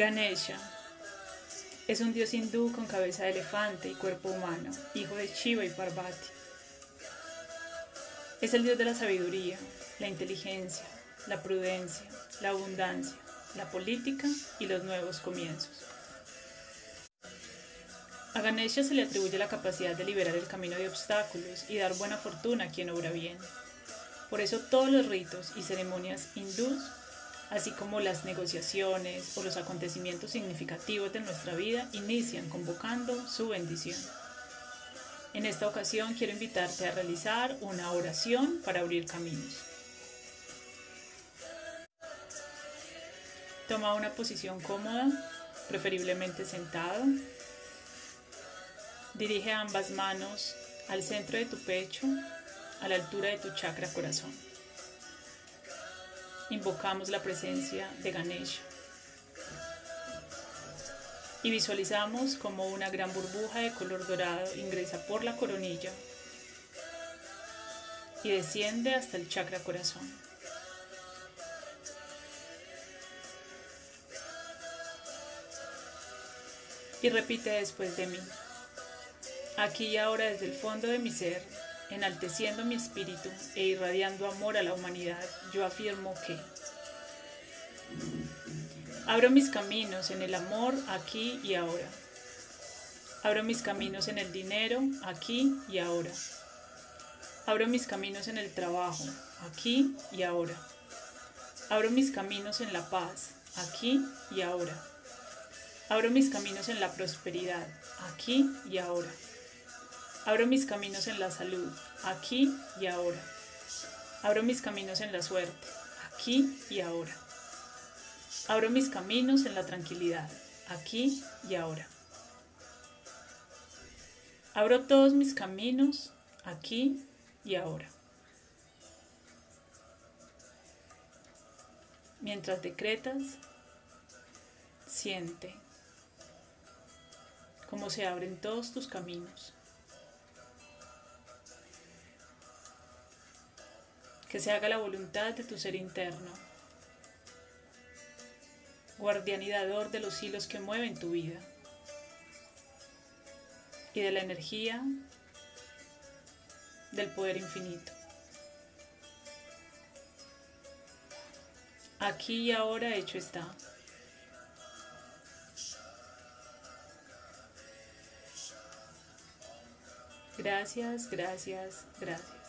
Ganesha es un dios hindú con cabeza de elefante y cuerpo humano, hijo de Shiva y Parvati. Es el dios de la sabiduría, la inteligencia, la prudencia, la abundancia, la política y los nuevos comienzos. A Ganesha se le atribuye la capacidad de liberar el camino de obstáculos y dar buena fortuna a quien obra bien. Por eso todos los ritos y ceremonias hindús así como las negociaciones o los acontecimientos significativos de nuestra vida inician convocando su bendición. En esta ocasión quiero invitarte a realizar una oración para abrir caminos. Toma una posición cómoda, preferiblemente sentado. Dirige ambas manos al centro de tu pecho, a la altura de tu chakra corazón invocamos la presencia de Ganesha. Y visualizamos como una gran burbuja de color dorado ingresa por la coronilla y desciende hasta el chakra corazón. Y repite después de mí. Aquí y ahora desde el fondo de mi ser enalteciendo mi espíritu e irradiando amor a la humanidad, yo afirmo que abro mis caminos en el amor aquí y ahora. Abro mis caminos en el dinero aquí y ahora. Abro mis caminos en el trabajo aquí y ahora. Abro mis caminos en la paz aquí y ahora. Abro mis caminos en la prosperidad aquí y ahora. Abro mis caminos en la salud, aquí y ahora. Abro mis caminos en la suerte, aquí y ahora. Abro mis caminos en la tranquilidad, aquí y ahora. Abro todos mis caminos, aquí y ahora. Mientras decretas, siente cómo se abren todos tus caminos. Que se haga la voluntad de tu ser interno, guardián y dador de los hilos que mueven tu vida y de la energía del poder infinito. Aquí y ahora hecho está. Gracias, gracias, gracias.